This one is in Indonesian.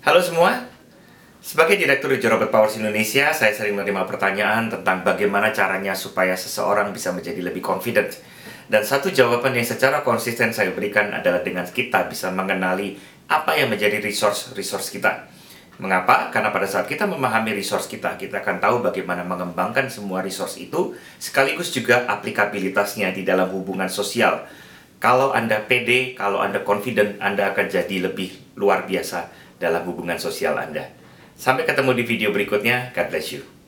Halo semua, sebagai Direktur Uji Robot Powers Indonesia, saya sering menerima pertanyaan tentang bagaimana caranya supaya seseorang bisa menjadi lebih confident. Dan satu jawaban yang secara konsisten saya berikan adalah dengan kita bisa mengenali apa yang menjadi resource-resource kita. Mengapa? Karena pada saat kita memahami resource kita, kita akan tahu bagaimana mengembangkan semua resource itu, sekaligus juga aplikabilitasnya di dalam hubungan sosial. Kalau Anda pede, kalau Anda confident, Anda akan jadi lebih luar biasa dalam hubungan sosial Anda. Sampai ketemu di video berikutnya. God bless you.